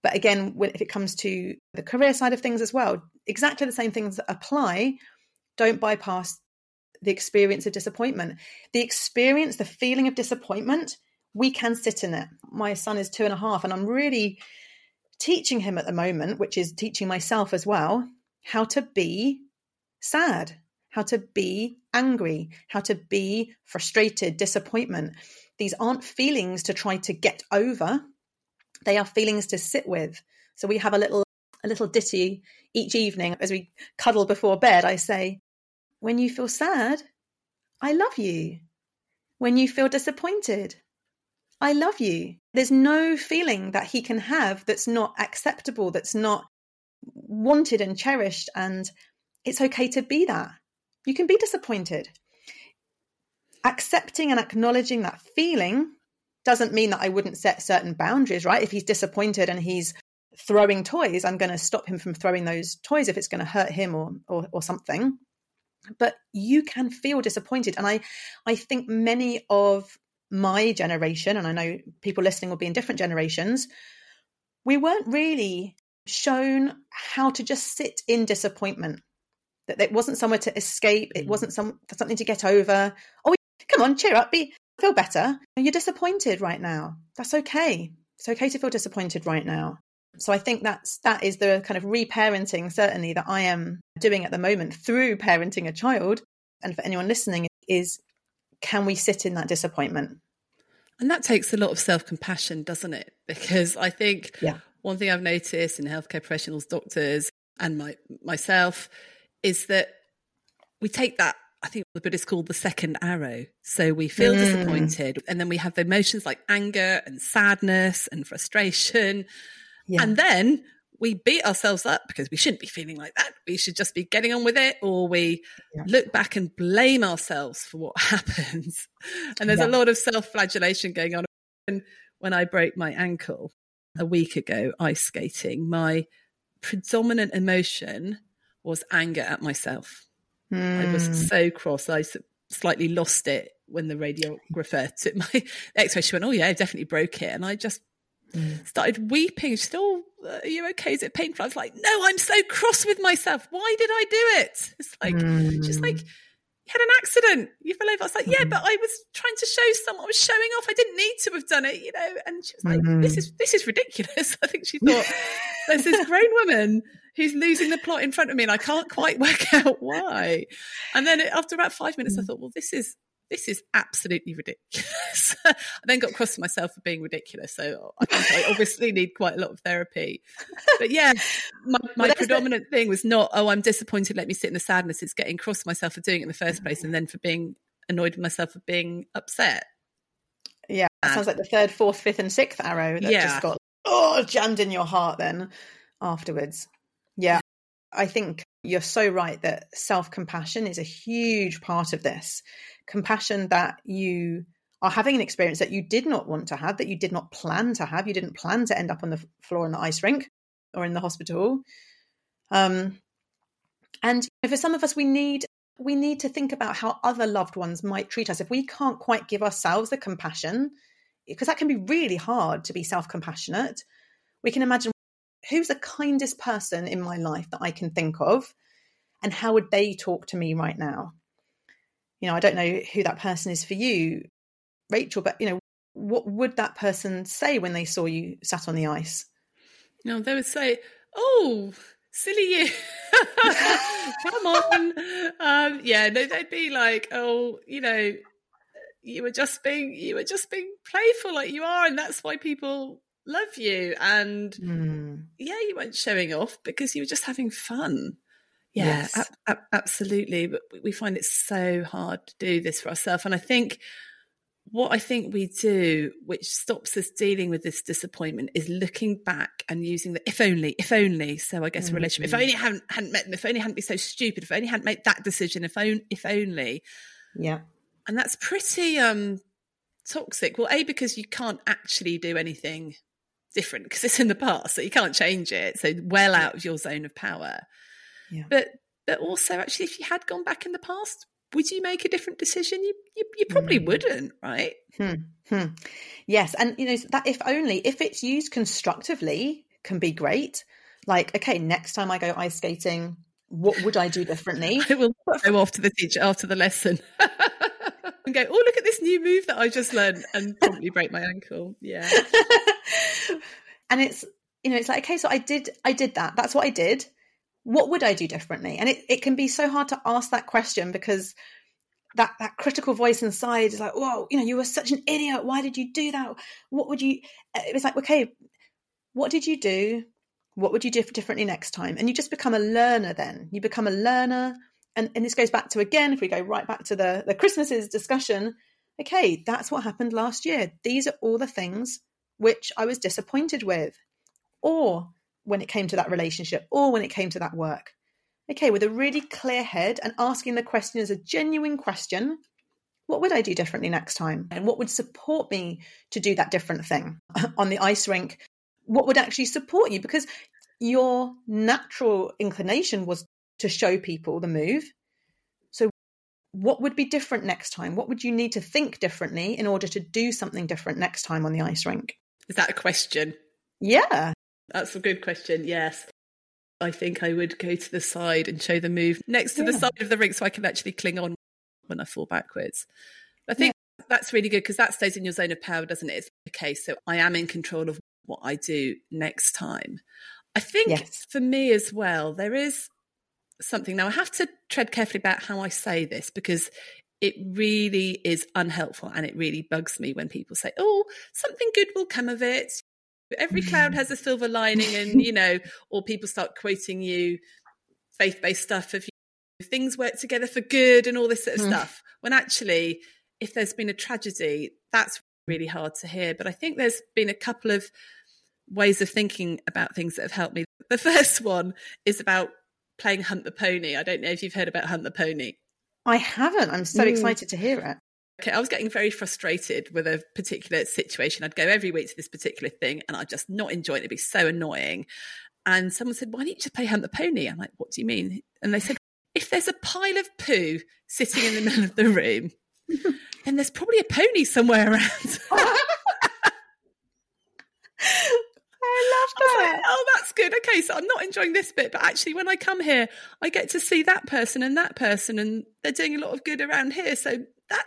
But again, if it comes to the career side of things as well, exactly the same things apply. Don't bypass the experience of disappointment. The experience, the feeling of disappointment, we can sit in it. My son is two and a half, and I'm really teaching him at the moment, which is teaching myself as well, how to be sad, how to be angry, how to be frustrated, disappointment. These aren't feelings to try to get over. They are feelings to sit with. So we have a little a little ditty each evening as we cuddle before bed. I say, when you feel sad, I love you. When you feel disappointed, I love you. There's no feeling that he can have that's not acceptable, that's not wanted and cherished. And it's okay to be that. You can be disappointed. Accepting and acknowledging that feeling doesn't mean that I wouldn't set certain boundaries, right? If he's disappointed and he's throwing toys, I'm going to stop him from throwing those toys if it's going to hurt him or, or, or something but you can feel disappointed and i i think many of my generation and i know people listening will be in different generations we weren't really shown how to just sit in disappointment. That it wasn't somewhere to escape. It mm. wasn't some something to get over. Oh come on cheer up be feel better. You're disappointed right now. That's okay. It's okay to feel disappointed right now. So I think that's that is the kind of reparenting certainly that I am doing at the moment through parenting a child. And for anyone listening, is can we sit in that disappointment?
And that takes a lot of self compassion, doesn't it? [LAUGHS] Because I think
yeah.
one thing I've noticed in healthcare professionals, doctors, and my myself is that we take that I think the Buddhists called the second arrow. So we feel mm. disappointed, and then we have emotions like anger and sadness and frustration. Yeah. And then we beat ourselves up because we shouldn't be feeling like that. We should just be getting on with it, or we yeah. look back and blame ourselves for what [LAUGHS] happens. And there's yeah. a lot of self flagellation going on. And when I broke my ankle a week ago, ice skating, my predominant emotion was anger at myself. Mm. I was hmm. so cross. I slightly lost it when the radiographer [LAUGHS] took my x ray. She went, Oh, yeah, I definitely broke it. And I just mm. started weeping. Still, uh, are you okay? Is it painful? I was like, no, I'm so cross with myself. Why did I do it? [LAUGHS] It's like, mm. just like, you had an accident. You fell over. I was like, yeah, mm. but I was trying to show someone. I was showing off. I didn't need to have done it, you know. And she was like, this is this is ridiculous. [LAUGHS] I think she thought [LAUGHS] there's this grown woman who's losing the plot in front of me, and I can't quite work out why. And then after about five minutes, I mm. thought, well, this is this is absolutely ridiculous. [LAUGHS] I then got cross with myself for being ridiculous. So I think I obviously need quite a lot of therapy. But yeah, my, my well, predominant the... thing was not, oh, I'm disappointed, let me sit in the sadness. It's getting cross myself for doing it in the first mm-hmm. place and then for being annoyed with myself for being upset.
Yeah, sounds like the third, fourth, fifth, and sixth arrow that yeah. just got oh jammed in your heart then afterwards. Yeah, I think you're so right that self compassion is a huge part of this compassion that you are having an experience that you did not want to have, that you did not plan to have. You didn't plan to end up on the floor in the ice rink or in the hospital. Um, and for some of us, we need we need to think about how other loved ones might treat us if we can't quite give ourselves the compassion, because that can be really hard to be self compassionate. We can imagine who's the kindest person in my life that I can think of, and how would they talk to me right now? you know, I don't know who that person is for you, Rachel, but you know, what would that person say when they saw you sat on the ice?
No, they would say, "Oh, silly you, [LAUGHS] come on." Um, yeah, no, they'd be like, "Oh, you know, you were just being, you were just being playful like you are, and that's why people love you." And mm. yeah, you weren't showing off because you were just having fun. Yeah, yes. ab- ab- absolutely. But we find it so hard to do this for ourselves. And I think what I think we do, which stops us dealing with this disappointment, is looking back and using the if only, if only. So I guess mm-hmm. relationship. If only I hadn't, hadn't met them, if only I hadn't been so stupid, if only I hadn't made that decision, if only, if only.
Yeah.
And that's pretty um toxic. Well, A, because you can't actually do anything different because it's in the past, so you can't change it. So well out of your zone of power. Yeah. But but also, actually, if you had gone back in the past, would you make a different decision? You you, you probably mm. wouldn't, right?
Hmm. Hmm. Yes, and you know that if only if it's used constructively, can be great. Like, okay, next time I go ice skating, what would I do differently? [LAUGHS]
I will go off to the teacher after the lesson [LAUGHS] and go, oh, look at this new move that I just learned and probably break my ankle. Yeah. [LAUGHS]
and it's, you know, it's like, okay, so I did, I did that. That's what I did. What would I do differently? And it, it can be so hard to ask that question because that that critical voice inside is like, whoa, you know, you were such an idiot. Why did you do that? What would you? It was like, okay, what did you do? What would you do differently next time? And you just become a learner. Then you become a learner, and and this goes back to again, if we go right back to the the Christmases discussion. Okay, that's what happened last year. These are all the things which I was disappointed with, or when it came to that relationship, or when it came to that work okay, with a really clear head and asking the question as a genuine question, what would I do differently next time? And what would support me to do that different thing [LAUGHS] on the ice rink? What would actually support you? Because your natural inclination was to show people the move. So, what would be different next time? What would you need to think differently in order to do something different next time on the ice rink?
Is that a question?
Yeah.
That's a good question. Yes. I think I would go to the side and show the move next to yeah. the side of the rink so I can actually cling on when I fall backwards. I think yeah. that's really good because that stays in your zone of power, doesn't it? It's okay, so I am in control of what I do next time. I think yes. for me as well, there is something. Now, I have to tread carefully about how I say this because it really is unhelpful and it really bugs me when people say, oh, something good will come of it. Every cloud has a silver lining and [LAUGHS] you know or people start quoting you faith-based stuff of things work together for good and all this sort of mm. stuff. When actually if there's been a tragedy that's really hard to hear. But i think there's been a couple of ways of thinking about things that have helped me. The [LAUGHS] first one is about playing hunt the pony i don't know if you've heard about hunt the pony
i haven't i'm so mm. excited to hear it
okay, I was getting very frustrated with a particular situation. I'd go every week to this particular thing and I'd just not enjoy it. It'd be so annoying. And someone said, Why don't you just play Hunt the Pony? I'm like, What do you mean? And they said, If there's a pile of poo sitting in the middle of the room, then there's probably a pony somewhere around. [LAUGHS] [LAUGHS] [LAUGHS]
I love that.
Like, oh, that's good. Okay, so I'm not enjoying this bit, but actually, when I come here, I get to see that person and that person, and they're doing a lot of good around here. So that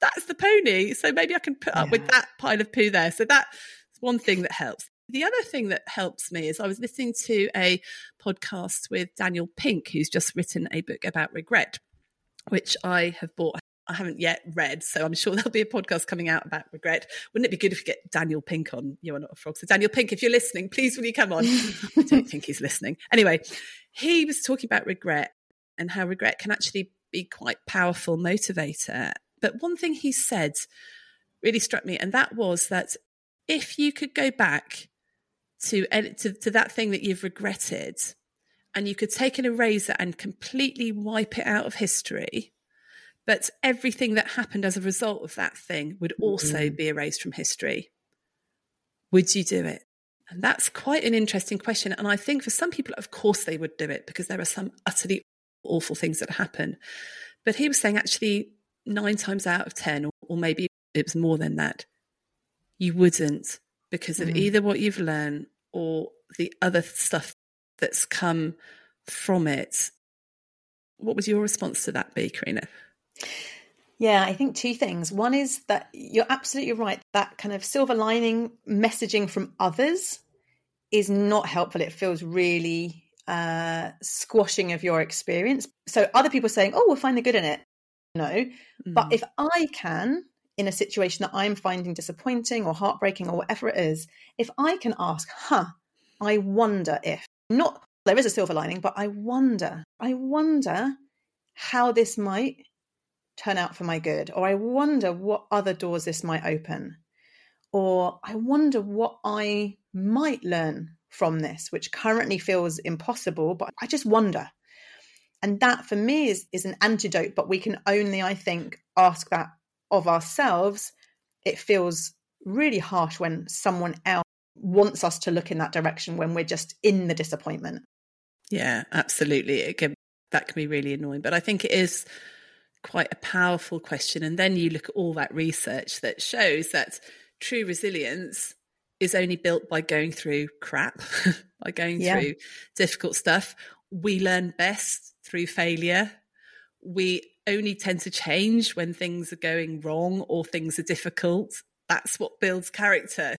that's the pony. So maybe I can put up yeah. with that pile of poo there. So that's one thing that helps. The other thing that helps me is I was listening to a podcast with Daniel Pink, who's just written a book about regret, which I have bought. I haven't yet read, so I'm sure [LAUGHS] there'll be a podcast coming out about regret. Wouldn't it be good if we get Daniel Pink on You Are Not a Frog? So, Daniel Pink, if you're listening, please will you come on? [LAUGHS] I don't think he's listening. Anyway, he was talking about regret and how regret can actually be quite powerful motivator but one thing he said really struck me, and that was that if you could go back to, to, to that thing that you've regretted, and you could take an eraser and completely wipe it out of history, but everything that happened as a result of that thing would also mm-hmm. be erased from history. Would you do it? And that's quite an interesting question. And I think for some people, of course, they would do it because there are some utterly awful things that happen. But he was saying actually, nine times out of 10, or maybe it was more than that, you wouldn't because of mm. either what you've learned or the other stuff that's come from it. What would your response to that be, Corrina?
Yeah, I think two things. One is that you're absolutely right. That kind of silver lining messaging from others is not helpful. It feels really uh, squashing of your experience. So other people saying, "Oh, we'll find the good in it," no. Mm. But if I can, in a situation that I'm finding disappointing or heartbreaking or whatever it is, if I can ask, huh, I wonder if, not there is a silver lining, but I wonder, I wonder how this might turn out for my good, or I wonder what other doors this might open, or I wonder what I might learn from this, which currently feels impossible, but I just wonder. And that for me is is an antidote but we can only i think ask that of ourselves. It feels really harsh when someone else wants us to look in that direction when we're just in the disappointment.
Yeah absolutely. It can that can be really annoying but i think it is quite a powerful question and then you look at all that research that shows that true resilience is only built by going through crap, [LAUGHS] by going yeah. through difficult stuff. We learn best through failure. We only tend to change when things are going wrong or things are difficult. That's what builds character.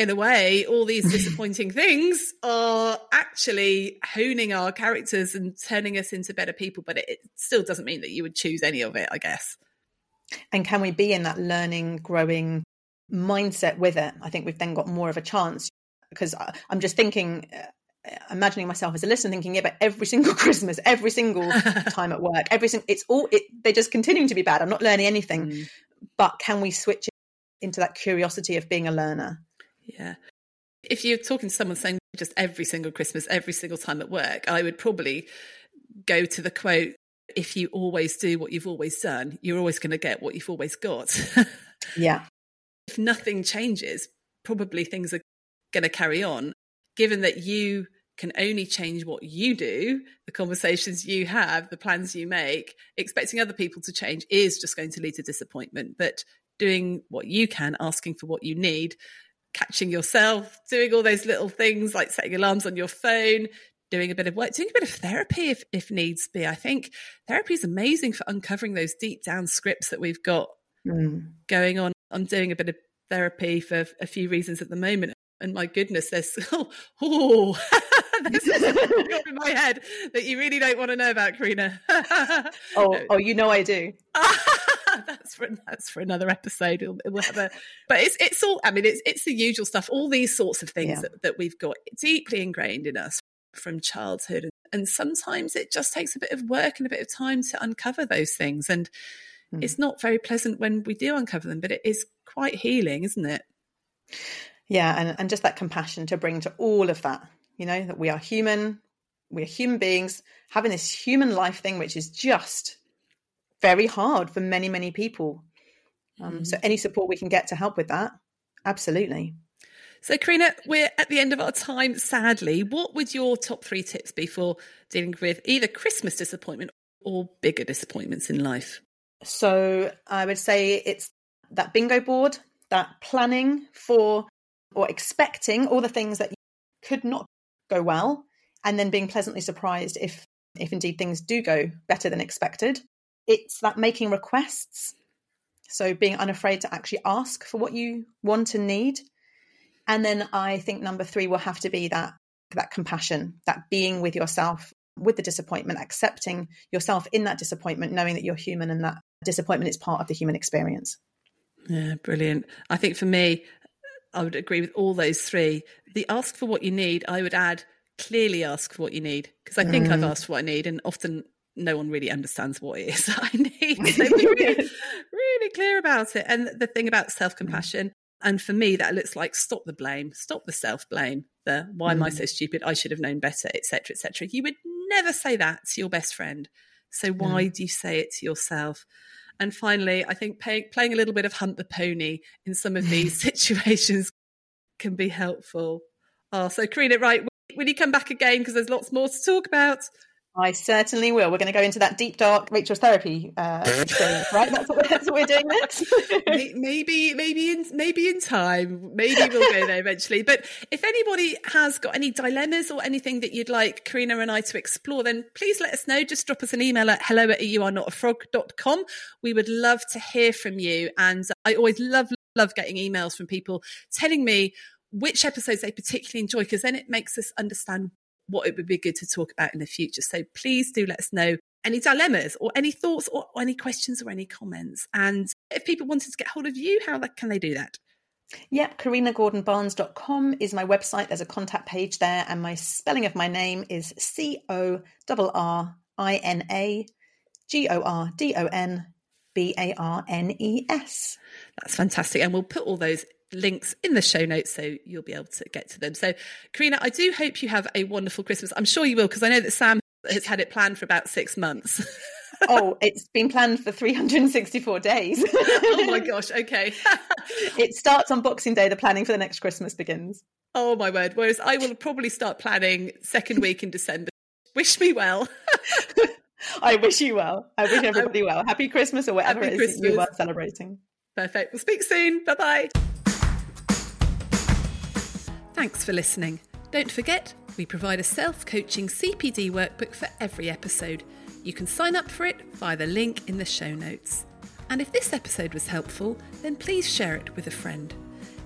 In a way, all these [LAUGHS] disappointing things are actually honing our characters and turning us into better people, but it, still doesn't mean that you would choose any of it, I guess.
And can we be in that learning, growing mindset with it? I think we've then got more of a chance because I'm just thinking, uh, imagining myself as a listener, thinking, yeah, but every single [LAUGHS] Christmas, every single [LAUGHS] time at work, every single, it's all, it, they're just continuing to be bad. I'm not learning anything. Mm. But can we switch into that curiosity of being a learner?
Yeah. If you're talking to someone saying just every single Christmas, every single time at work, I would probably go to the quote if you always do what you've always done, you're always going to get what you've always got. [LAUGHS]
yeah.
If nothing changes, probably things are going to carry on. Given that you can only change what you do, the conversations you have, the plans you make, expecting other people to change is just going to lead to disappointment. But doing what you can, asking for what you need, catching yourself, doing all those little things like setting alarms on your phone, doing a bit of work, doing a bit of therapy if, if needs be. I think therapy is amazing for uncovering those deep down scripts that we've got mm. going on. I'm doing a bit of therapy for a few reasons at the moment. And my goodness, there's [LAUGHS] oh, oh [LAUGHS] there's in my head that you really don't want to know about, Corrina. [LAUGHS]
oh, oh, you know I do. [LAUGHS]
that's for that's for another episode. We'll, we'll have a, but it's it's all. I mean, it's it's the usual stuff. All these sorts of things yeah. that, that we've got deeply ingrained in us from childhood. And sometimes it just takes a bit of work and a bit of time to uncover those things. And mm. it's not very pleasant when we do uncover them, but it is quite healing, isn't it?
Yeah, and, and just that compassion to bring to all of that, you know, that we are human, we are human beings having this human life thing, which is just very hard for many, many people. Um, mm. So, any support we can get to help with that, absolutely.
So, Corrina, we're at the end of our time, sadly. What would your top three tips be for dealing with either Christmas disappointment or bigger disappointments in life?
So, I would say it's that bingo board, that planning for or expecting all the things that could not go well, and then being pleasantly surprised if if indeed things do go better than expected. It's that making requests. So being unafraid to actually ask for what you want and need and then I think number three will have to be that that compassion, that being with yourself with the disappointment, accepting yourself in that disappointment, knowing that you're human and that disappointment is part of the human experience.
Yeah, brilliant. I think for me, I would agree with all those three. The ask for what you need, I would add clearly ask for what you need because I think mm. I've asked for what I need, and often no one really understands what it is [LAUGHS] I need. So be really, [LAUGHS] really clear about it. And the thing about self compassion, and for me, that looks like stop the blame, stop the self blame, the why mm. am I so mm. stupid? I should have known better, etc., etc. You would never say that to your best friend. So why mm. do you say it to yourself? And finally, I think pay, playing a little bit of hunt the pony in some of these [LAUGHS] situations can be helpful. Oh, so Corrina, right? Will you come back again? Because there's lots more to talk about.
I certainly will. We're going to go into that deep dark Rachel's therapy uh, [LAUGHS] right? That's what, that's what, we're doing next. [LAUGHS]
maybe, maybe in maybe in time. Maybe we'll go there eventually. But if anybody has got any dilemmas or anything that you'd like Corrina and I to explore, then please let us know. Just drop us an email at hello at youarenotafrog.com. We would love to hear from you. And I always love love getting emails from people telling me which episodes they particularly enjoy because then it makes us understand what it would be good to talk about in the future. So please do let us know any dilemmas or any thoughts or, any questions or any comments. And if people wanted to get hold of you, how can they do that?
Yep, corrinagordonbarnes.com is my website. There's a contact page there, and my spelling of my name is C O R R I N A G O R D O N B A R N E S.
That's fantastic. And we'll put all those links in the show notes so you'll be able to get to them. So, Corrina, I do hope you have a wonderful Christmas. I'm sure you will because I know that Sam has had it planned for about six months. [LAUGHS]
oh, it's been planned for 364 days. [LAUGHS]
oh my [LAUGHS] gosh, okay.
it starts on Boxing Day, the planning for the next Christmas begins.
Oh my word. Whereas I will probably start planning second week in December. Wish me well.
I wish you well. I wish everybody well. Happy Christmas or whatever Happy it is Christmas. you are celebrating.
Perfect. We'll speak soon. Bye bye. Thanks for listening. Don't forget, we provide a self coaching CPD workbook for every episode. You can sign up for it via the link in the show notes. And if this episode was helpful, then please share it with a friend.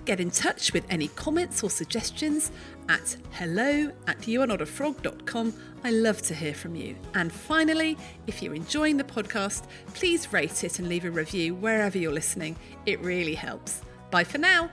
Get in touch with any comments or suggestions at hello at youarenotafrog.com. I love to hear from you. And finally, if you're enjoying the podcast, please rate it and leave a review wherever you're listening. It really helps. Bye for now.